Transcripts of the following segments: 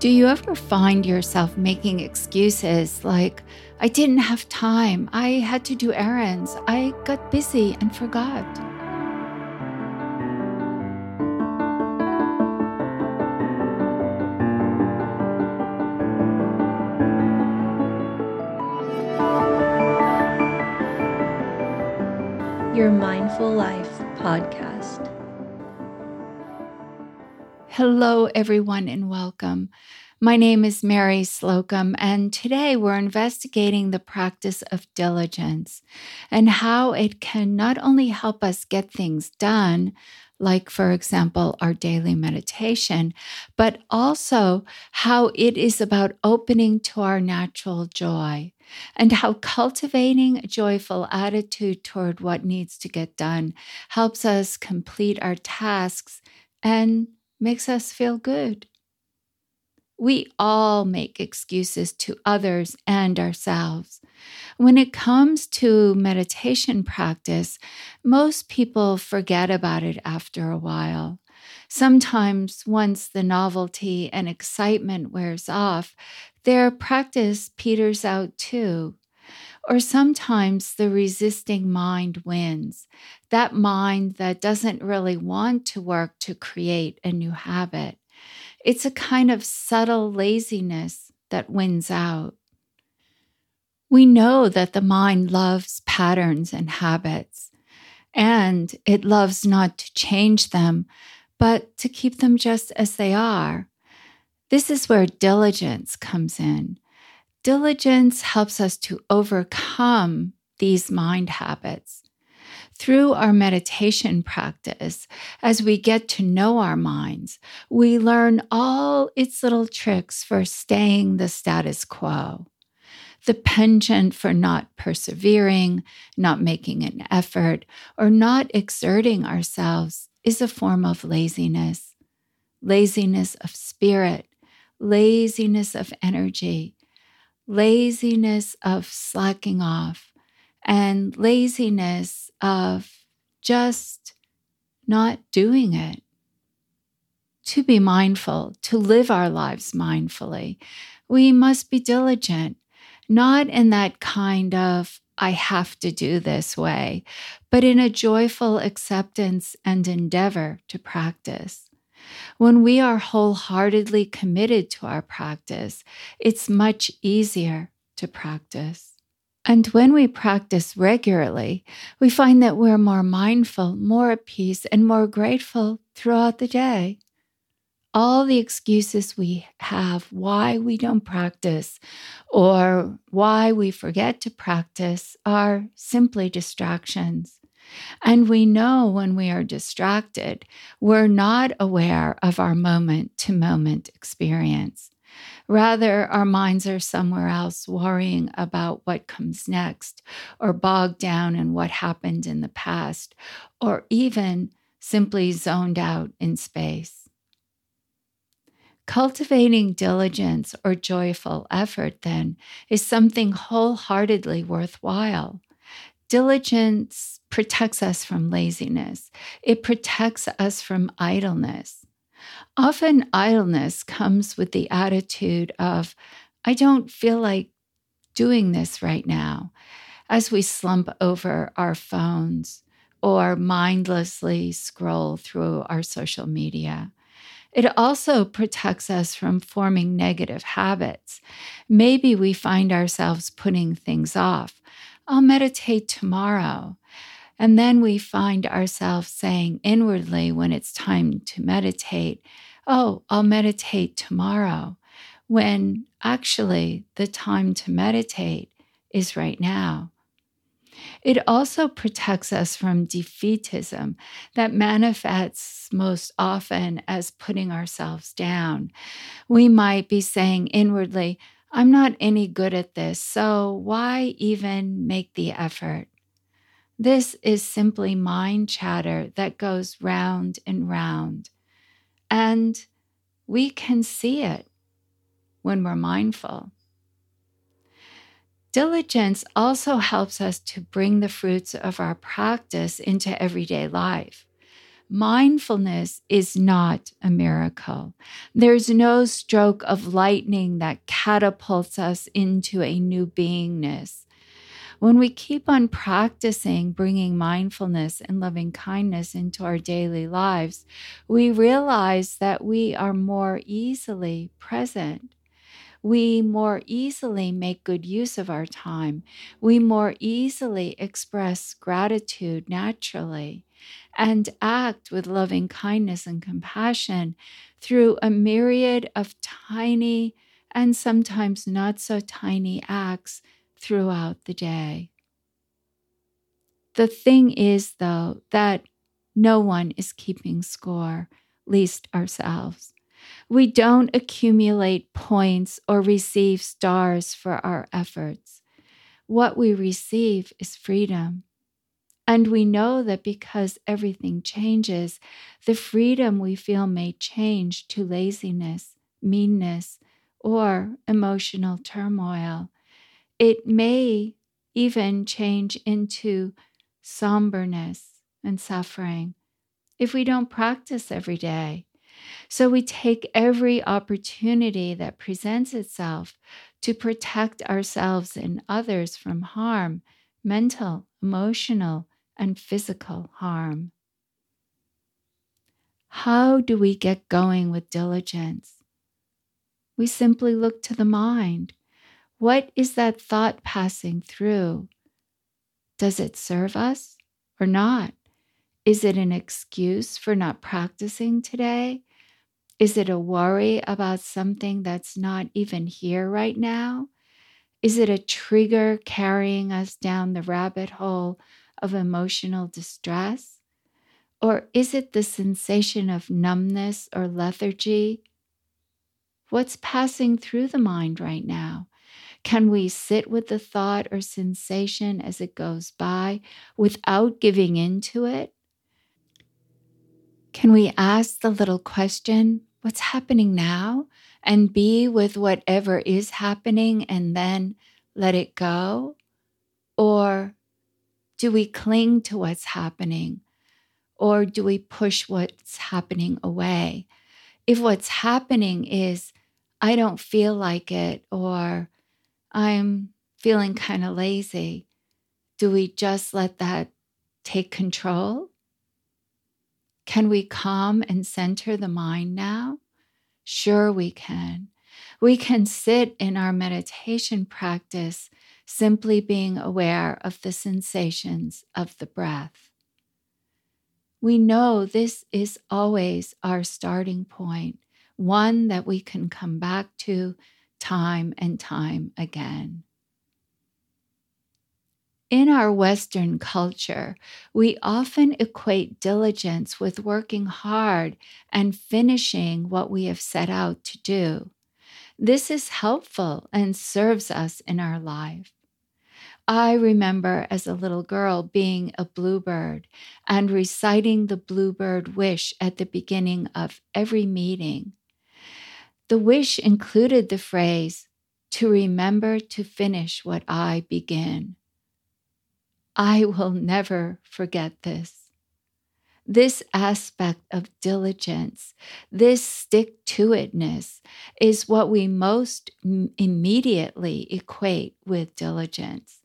Do you ever find yourself making excuses like, I didn't have time, I had to do errands, I got busy and forgot? Your Mindful Life podcast. Hello, everyone, and welcome. My name is Mary Slocum, and today we're investigating the practice of diligence and how it can not only help us get things done, like, for example, our daily meditation, but also how it is about opening to our natural joy and how cultivating a joyful attitude toward what needs to get done helps us complete our tasks and makes us feel good. We all make excuses to others and ourselves. When it comes to meditation practice, most people forget about it after a while. Sometimes, once the novelty and excitement wears off, their practice peters out too. Or sometimes the resisting mind wins, that mind that doesn't really want to work to create a new habit. It's a kind of subtle laziness that wins out. We know that the mind loves patterns and habits, and it loves not to change them, but to keep them just as they are. This is where diligence comes in. Diligence helps us to overcome these mind habits. Through our meditation practice, as we get to know our minds, we learn all its little tricks for staying the status quo. The penchant for not persevering, not making an effort, or not exerting ourselves is a form of laziness. Laziness of spirit, laziness of energy, laziness of slacking off, and laziness of just not doing it. To be mindful, to live our lives mindfully, we must be diligent, not in that kind of, I have to do this way, but in a joyful acceptance and endeavor to practice. When we are wholeheartedly committed to our practice, it's much easier to practice. And when we practice regularly, we find that we're more mindful, more at peace, and more grateful throughout the day. All the excuses we have why we don't practice or why we forget to practice are simply distractions. And we know when we are distracted, we're not aware of our moment to moment experience. Rather, our minds are somewhere else worrying about what comes next, or bogged down in what happened in the past, or even simply zoned out in space. Cultivating diligence or joyful effort, then, is something wholeheartedly worthwhile. Diligence protects us from laziness, it protects us from idleness. Often, idleness comes with the attitude of, I don't feel like doing this right now, as we slump over our phones or mindlessly scroll through our social media. It also protects us from forming negative habits. Maybe we find ourselves putting things off I'll meditate tomorrow. And then we find ourselves saying inwardly when it's time to meditate, Oh, I'll meditate tomorrow, when actually the time to meditate is right now. It also protects us from defeatism that manifests most often as putting ourselves down. We might be saying inwardly, I'm not any good at this, so why even make the effort? This is simply mind chatter that goes round and round. And we can see it when we're mindful. Diligence also helps us to bring the fruits of our practice into everyday life. Mindfulness is not a miracle. There's no stroke of lightning that catapults us into a new beingness. When we keep on practicing bringing mindfulness and loving kindness into our daily lives, we realize that we are more easily present. We more easily make good use of our time. We more easily express gratitude naturally and act with loving kindness and compassion through a myriad of tiny and sometimes not so tiny acts throughout the day. The thing is, though, that no one is keeping score, least ourselves. We don't accumulate points or receive stars for our efforts. What we receive is freedom. And we know that because everything changes, the freedom we feel may change to laziness, meanness, or emotional turmoil. It may even change into somberness and suffering if we don't practice every day. So we take every opportunity that presents itself to protect ourselves and others from harm, mental, emotional, and physical harm. How do we get going with diligence? We simply look to the mind what is that thought passing through? Does it serve us or not? Is it an excuse for not practicing today? Is it a worry about something that's not even here right now? Is it a trigger carrying us down the rabbit hole of emotional distress? Or is it the sensation of numbness or lethargy? What's passing through the mind right now? Can we sit with the thought or sensation as it goes by without giving in to it? Can we ask the little question, What's happening now? and be with whatever is happening and then let it go? Or do we cling to what's happening? Or do we push what's happening away? If what's happening is, I don't feel like it, or I'm feeling kind of lazy. Do we just let that take control? Can we calm and center the mind now? Sure, we can. We can sit in our meditation practice simply being aware of the sensations of the breath. We know this is always our starting point, one that we can come back to time and time again. In our Western culture, we often equate diligence with working hard and finishing what we have set out to do. This is helpful and serves us in our life. I remember as a little girl being a bluebird and reciting the bluebird wish at the beginning of every meeting the wish included the phrase, to remember to finish what I begin. I will never forget this. This aspect of diligence, this stick to itness, is what we most immediately equate with diligence.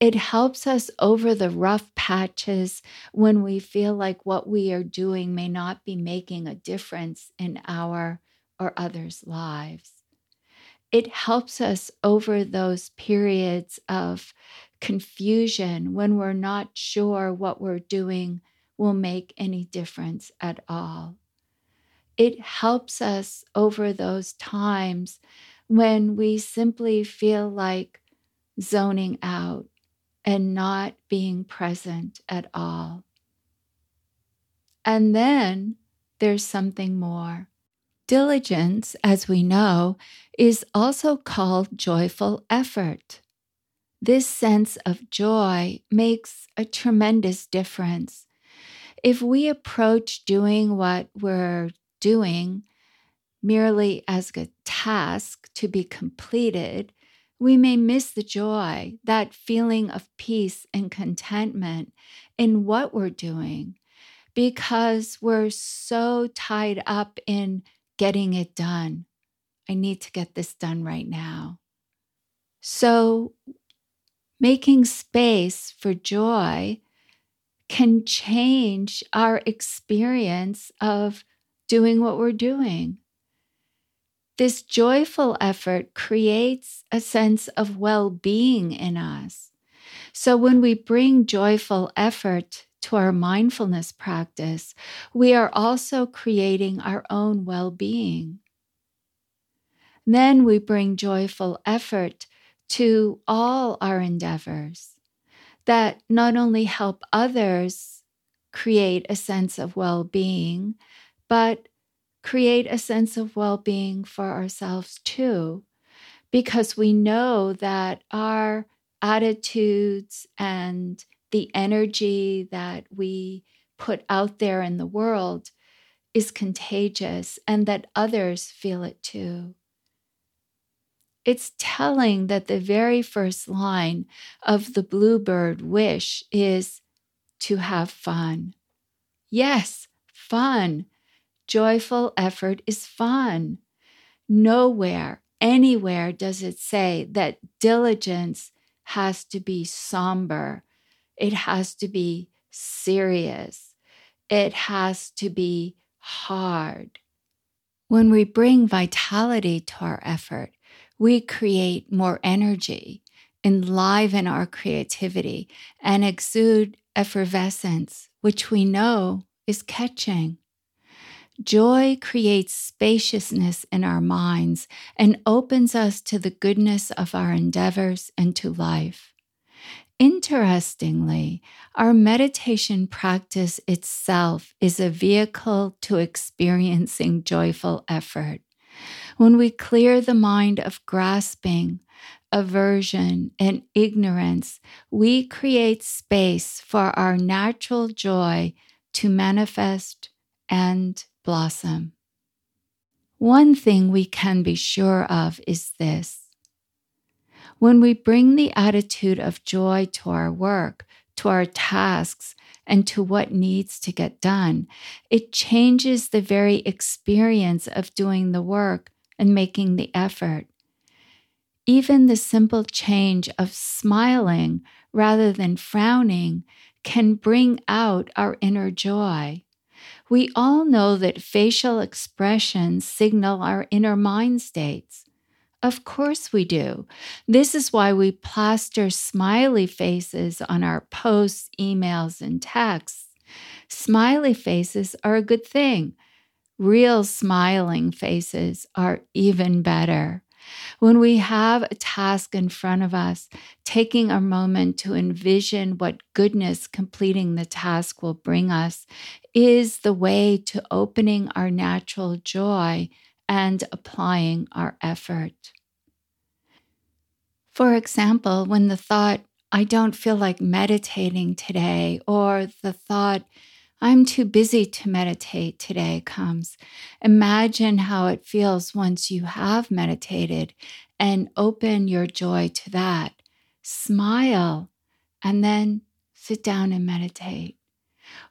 It helps us over the rough patches when we feel like what we are doing may not be making a difference in our or others' lives. It helps us over those periods of confusion when we're not sure what we're doing will make any difference at all. It helps us over those times when we simply feel like zoning out and not being present at all. And then there's something more. Diligence, as we know, is also called joyful effort. This sense of joy makes a tremendous difference. If we approach doing what we're doing merely as a task to be completed, we may miss the joy, that feeling of peace and contentment in what we're doing because we're so tied up in getting it done. I need to get this done right now. So, making space for joy can change our experience of doing what we're doing. This joyful effort creates a sense of well being in us. So, when we bring joyful effort to our mindfulness practice, we are also creating our own well being. Then we bring joyful effort to all our endeavors that not only help others create a sense of well being, but create a sense of well being for ourselves too, because we know that our attitudes and the energy that we put out there in the world is contagious and that others feel it too. It's telling that the very first line of the bluebird wish is to have fun. Yes, fun. Joyful effort is fun. Nowhere, anywhere does it say that diligence has to be somber, it has to be serious, it has to be hard. When we bring vitality to our effort, we create more energy, enliven our creativity, and exude effervescence, which we know is catching. Joy creates spaciousness in our minds and opens us to the goodness of our endeavors and to life. Interestingly, our meditation practice itself is a vehicle to experiencing joyful effort. When we clear the mind of grasping, aversion, and ignorance, we create space for our natural joy to manifest and blossom. One thing we can be sure of is this. When we bring the attitude of joy to our work, to our tasks, and to what needs to get done. It changes the very experience of doing the work and making the effort. Even the simple change of smiling rather than frowning can bring out our inner joy. We all know that facial expressions signal our inner mind states. Of course we do. This is why we plaster smiley faces on our posts, emails, and texts. Smiley faces are a good thing. Real smiling faces are even better. When we have a task in front of us, taking a moment to envision what goodness completing the task will bring us is the way to opening our natural joy and applying our effort. For example, when the thought, I don't feel like meditating today, or the thought, I'm too busy to meditate today comes, imagine how it feels once you have meditated and open your joy to that. Smile and then sit down and meditate.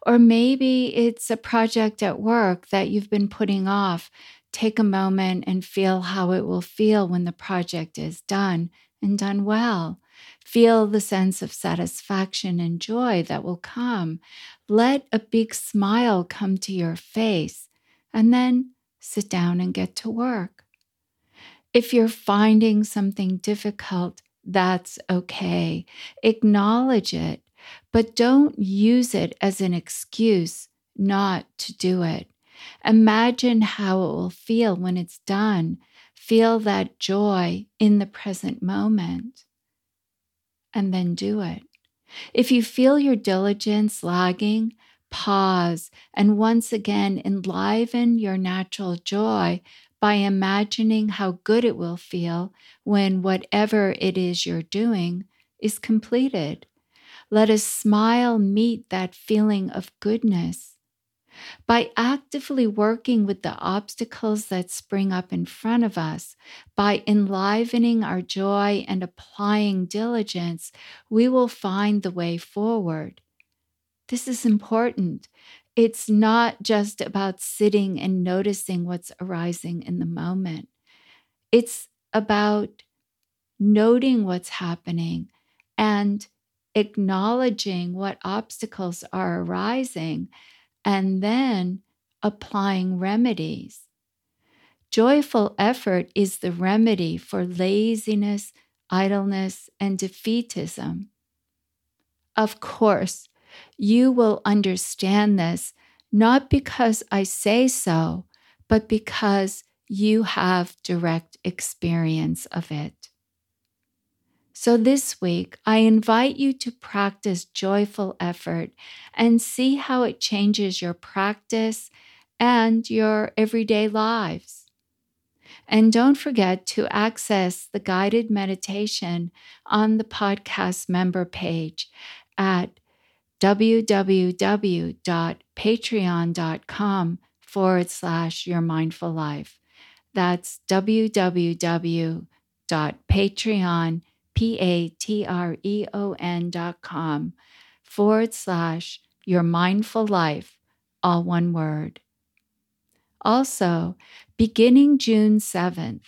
Or maybe it's a project at work that you've been putting off. Take a moment and feel how it will feel when the project is done and done well. Feel the sense of satisfaction and joy that will come. Let a big smile come to your face and then sit down and get to work. If you're finding something difficult, that's okay. Acknowledge it but don't use it as an excuse not to do it. Imagine how it will feel when it's done. Feel that joy in the present moment and then do it. If you feel your diligence lagging, pause and once again enliven your natural joy by imagining how good it will feel when whatever it is you're doing is completed. Let a smile meet that feeling of goodness. By actively working with the obstacles that spring up in front of us, by enlivening our joy and applying diligence, we will find the way forward. This is important. It's not just about sitting and noticing what's arising in the moment. It's about noting what's happening and acknowledging what obstacles are arising and then applying remedies. Joyful effort is the remedy for laziness, idleness, and defeatism. Of course, you will understand this not because I say so, but because you have direct experience of it. So this week, I invite you to practice joyful effort and see how it changes your practice and your everyday lives. And don't forget to access the guided meditation on the podcast member page at www.patreon.com forward slash your mindful life. That's www.patreon, P-A-T-R-E-O-N dot com forward slash your mindful life, all one word. Also, beginning June 7th,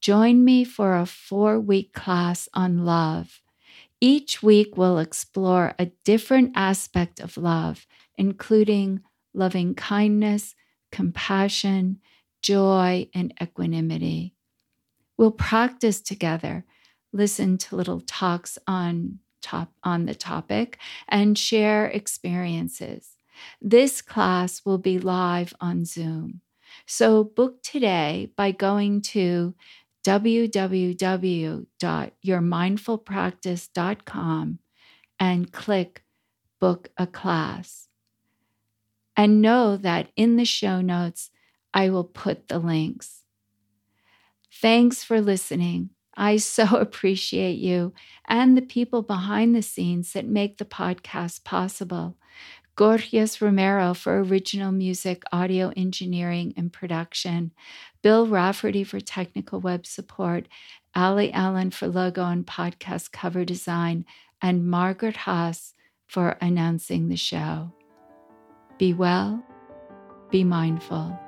join me for a four week class on love each week we'll explore a different aspect of love, including loving kindness, compassion, joy, and equanimity. We'll practice together, listen to little talks on top on the topic, and share experiences. This class will be live on Zoom. So book today by going to www.yourmindfulpractice.com and click Book a Class. And know that in the show notes, I will put the links. Thanks for listening. I so appreciate you and the people behind the scenes that make the podcast possible. Gorgias Romero for original music, audio engineering, and production, Bill Rafferty for technical web support, Ali Allen for logo and podcast cover design, and Margaret Haas for announcing the show. Be well, be mindful.